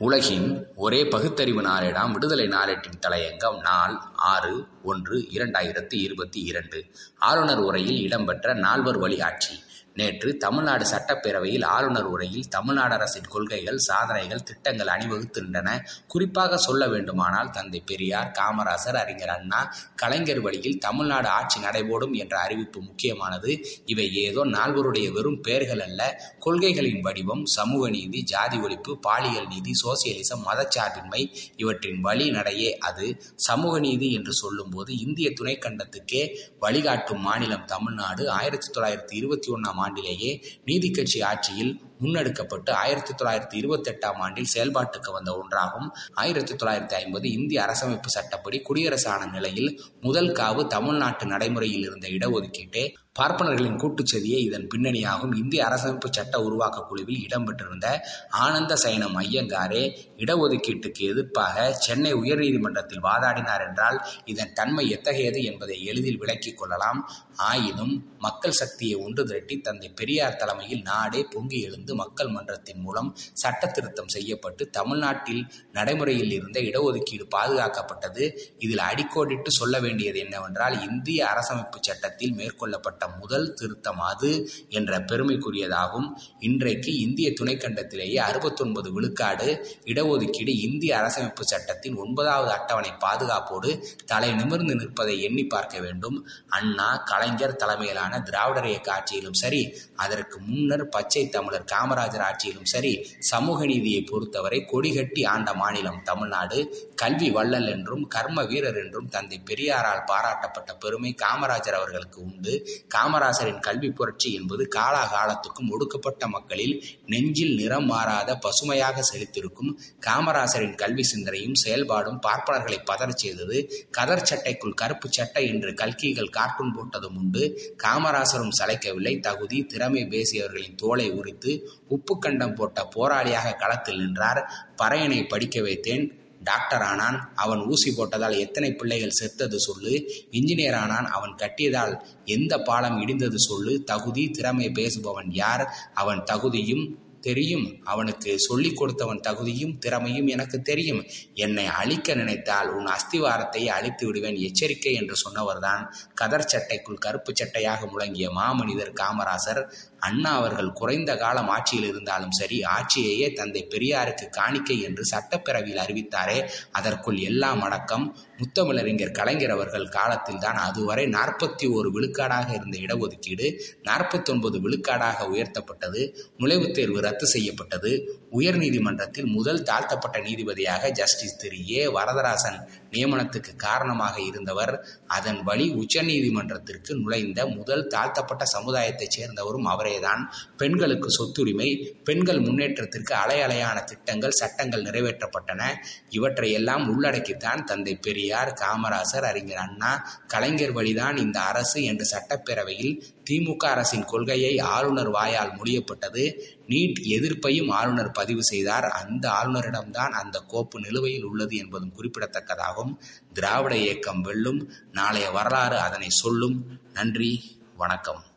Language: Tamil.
உலகின் ஒரே பகுத்தறிவு நாளேடாம் விடுதலை நாளேட்டின் தலையங்கம் நாள் ஆறு ஒன்று இரண்டாயிரத்தி இருபத்தி இரண்டு. ஆளுநர் உரையில் இடம்பெற்ற நால்வர் வழி ஆட்சி. நேற்று தமிழ்நாடு சட்டப்பேரவையில் ஆளுநர் உரையில் தமிழ்நாடு அரசின் கொள்கைகள் சாதனைகள் திட்டங்கள் அணிவகுத்திருந்தன. குறிப்பாக சொல்ல வேண்டுமானால் தந்தை பெரியார் காமராசர் அறிஞர் அண்ணா கலைஞர் வழியில் தமிழ்நாடு ஆட்சி நடைபோடும் என்ற அறிவிப்பு முக்கியமானது. இவை ஏதோ நால்வருடைய வெறும் பெயர்கள் அல்ல. கொள்கைகளின் வடிவம் சமூக நீதி ஜாதி ஒழிப்பு பாலியல் நீதி சோசியலிசம் மதச்சார்பின்மை இவற்றின் வழி நடையே அது. சமூக நீதி என்று சொல்லும்போது இந்திய துணைக்கண்டத்துக்கே வழிகாட்டும் மாநிலம் தமிழ்நாடு. ஆயிரத்தி தொள்ளாயிரத்தி இருபத்தி ஒன்றாம் ஆண்டிலேயே நீதி கட்சி ஆட்சியில் முன்னெடுக்கப்பட்டு ஆயிரத்தி தொள்ளாயிரத்தி இருபத்தி எட்டாம் ஆண்டில் செயல்பாட்டுக்கு வந்த ஒன்றாகும். ஆயிரத்தி தொள்ளாயிரத்தி ஐம்பது இந்திய அரசமைப்பு சட்டப்படி குடியரசான நிலையில் முதல் காவு தமிழ்நாட்டு நடைமுறையில் இருந்த இடஒதுக்கீட்டே பார்ப்பனர்களின் கூட்டுச்சதியே இதன் பின்னணியாகும். இந்திய அரசமைப்பு சட்ட உருவாக்க குழுவில் இடம்பெற்றிருந்த ஆனந்த சயனம் ஐயங்காரே இடஒதுக்கீட்டுக்கு எதிர்ப்பாக சென்னை உயர்நீதிமன்றத்தில் வாதாடினார் என்றால் இதன் தன்மை எத்தகையது என்பதை எளிதில் விளக்கிக் கொள்ளலாம். ஆயினும் மக்கள் சக்தியை ஒன்று திரட்டி தந்தை பெரியார் தலைமையில் நாடே பொங்கி எழுந்து மக்கள் மன்றத்தின் மூலம் சட்ட திருத்தம் செய்யப்பட்டு தமிழ்நாட்டில் நடைமுறையில் இருந்த இடஒதுக்கீடு பாதுகாக்கப்பட்டது. இதில் அடிக்கோடிட்டு சொல்ல வேண்டியது என்னவென்றால் இந்திய அரசமைப்பு சட்டத்தில் மேற்கொள்ளப்பட்ட முதல் திருத்தம் அது என்ற பெருமைக்குரியதாகும். இன்றைக்கு இந்திய துணைக்கண்டத்திலேயே அறுபத்தொன்பது விழுக்காடு இடஒதுக்கீடு இந்திய அரசமைப்பு சட்டத்தின் ஒன்பதாவது அட்டவணை பாதுகாப்போடு தலை நிமிர்ந்து நிற்பதை எண்ணி பார்க்க வேண்டும். அண்ணா கலைஞர் தலைமையிலான திராவிடர் இயக்க ஆட்சியிலும் சரி அதற்கு முன்னர் பச்சை தமிழர் காமராஜர் ஆட்சியிலும் சரி சமூக நீதியை பொறுத்தவரை கொடிகட்டி ஆண்ட மாநிலம் தமிழ்நாடு கல்வி வள்ளல் என்றும் கர்ம வீரர் என்றும் தந்தை பெரியாரால் பாராட்டப்பட்ட பெருமை காமராஜர் அவர்களுக்கு உண்டு. காமராசரின் கல்வி புரட்சி என்பது காலாகாலத்துக்கும் ஒடுக்கப்பட்ட மக்களில் நெஞ்சில் நிறம் மாறாத பசுமையாக செலுத்திருக்கும் காமராசரின் கல்வி சிந்தனையும் செயல்பாடும் பார்ப்பனர்களை பதறச் செய்தது கதர் சட்டைக்குள் கருப்பு சட்டை என்று கல்கிகள் கார்ட்டூன் போட்டதும் உண்டு. காமராசரும் சளைக்கவில்லை. தகுதி திறமை பேசியவர்களின் தோலை உரித்து உப்பு கண்டம் போட்ட போராளியாக களத்தில் நின்றார். பறையனை படிக்க வைத்தேன். டாக்டர் ஆனான் அவன் ஊசி போட்டதால் எத்தனை பிள்ளைகள் செத்தது சொல்லு. இன்ஜினியர் ஆனான் அவன் கட்டியதால் எந்த பாலம் இடிந்தது சொல்லு. தகுதி திறமை பேசுபவன் யார்? அவன் தகுதியும் தெரியும். அவனுக்கு சொல்லிக் கொடுத்தவன் தகுதியும் திறமையும் எனக்கு தெரியும். என்னை அழிக்க நினைத்தால் உன் அஸ்திவாரத்தை அழித்து விடுவேன் எச்சரிக்கை என்று சொன்னவர்தான். கதர் சட்டைக்குள் கருப்பு சட்டையாக முழங்கிய மாமனிதர் காமராசர் அண்ணா அவர்கள் குறைந்த காலம் ஆட்சியில் இருந்தாலும் சரி ஆட்சியையே தந்தை பெரியாருக்கு காணிக்கை என்று சட்டப்பேரவையில் அறிவித்தாரே அதற்குள் எல்லாம் அடக்கம். முத்தமிழறிஞர் கலைஞர் அவர்கள் காலத்தில் தான் அதுவரை நாற்பத்தி ஒரு விழுக்காடாக இருந்த இடஒதுக்கீடு நாற்பத்தி ஒன்பது விழுக்காடாக உயர்த்தப்பட்டது. நுழைவுத் தேர்வு ரத்து செய்யப்பட்டது. உயர்நீதிமன்றத்தில் முதல் தாழ்த்தப்பட்ட நீதிபதியாக ஜஸ்டிஸ் திரு ஏ. வரதராசன் நியமனத்துக்கு காரணமாக இருந்தவர். அதன் வழி உச்சநீதிமன்றத்திற்கு நுழைந்த முதல் தாழ்த்தப்பட்ட சமுதாயத்தைச் சேர்ந்தவரும் அவரேதான். பெண்களுக்கு சொத்துரிமை பெண்கள் முன்னேற்றத்திற்கு அலை அலையான திட்டங்கள் சட்டங்கள் நிறைவேற்றப்பட்டன. இவற்றையெல்லாம் உள்ளடக்கித்தான் தந்தை பெரியார் காமராசர் அறிஞர் அண்ணா கலைஞர் வழிதான் இந்த அரசு என்று சட்டப்பேரவையில் திமுக அரசின் கொள்கையை ஆளுநர் வாயால் முடியப்பட்டது. நீட் எதிர்ப்பையும் ஆளுநர் பதிவு செய்தார். அந்த ஆளுநரிடம்தான் அந்த கோப்பு நிலுவையில் உள்ளது என்பதும் குறிப்பிடத்தக்கதாகும். திராவிட இயக்கம் வெல்லும். நாளைய வரலாறு அதனை சொல்லும். நன்றி. வணக்கம்.